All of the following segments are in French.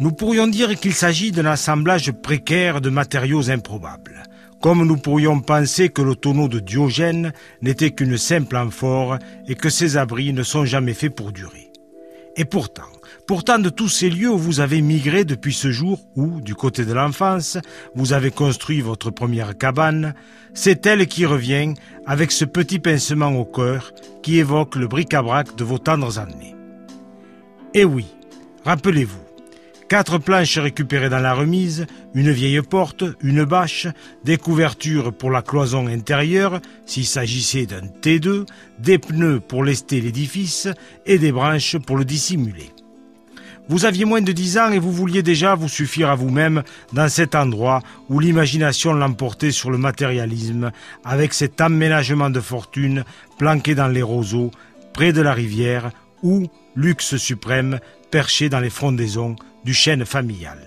Nous pourrions dire qu'il s'agit d'un assemblage précaire de matériaux improbables. Comme nous pourrions penser que le tonneau de Diogène n'était qu'une simple amphore et que ces abris ne sont jamais faits pour durer. Et pourtant, pourtant de tous ces lieux où vous avez migré depuis ce jour où, du côté de l'enfance, vous avez construit votre première cabane, c'est elle qui revient avec ce petit pincement au cœur qui évoque le bric-à-brac de vos tendres années. Et oui, rappelez-vous, Quatre planches récupérées dans la remise, une vieille porte, une bâche, des couvertures pour la cloison intérieure, s'il s'agissait d'un T2, des pneus pour lester l'édifice et des branches pour le dissimuler. Vous aviez moins de dix ans et vous vouliez déjà vous suffire à vous-même dans cet endroit où l'imagination l'emportait sur le matérialisme, avec cet aménagement de fortune planqué dans les roseaux, près de la rivière, ou, luxe suprême, perché dans les frondaisons du chêne familial.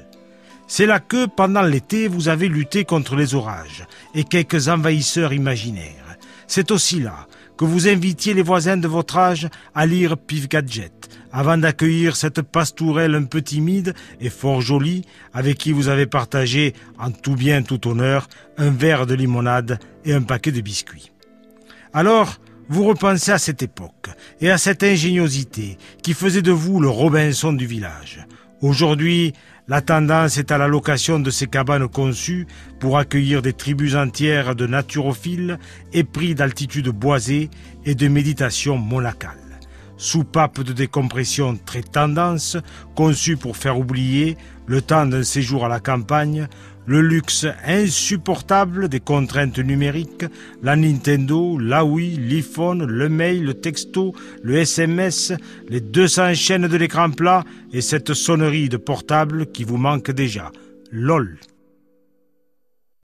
C'est là que, pendant l'été, vous avez lutté contre les orages et quelques envahisseurs imaginaires. C'est aussi là que vous invitiez les voisins de votre âge à lire Pif Gadget, avant d'accueillir cette pastourelle un peu timide et fort jolie, avec qui vous avez partagé, en tout bien tout honneur, un verre de limonade et un paquet de biscuits. Alors, vous repensez à cette époque et à cette ingéniosité qui faisait de vous le Robinson du village. Aujourd'hui, la tendance est à la location de ces cabanes conçues pour accueillir des tribus entières de naturophiles épris d'altitude boisée et de méditation monacale. Soupape de décompression très tendance, conçue pour faire oublier, le temps d'un séjour à la campagne, le luxe insupportable des contraintes numériques, la Nintendo, la Wii, l'iPhone, le mail, le texto, le SMS, les 200 chaînes de l'écran plat et cette sonnerie de portable qui vous manque déjà. LOL.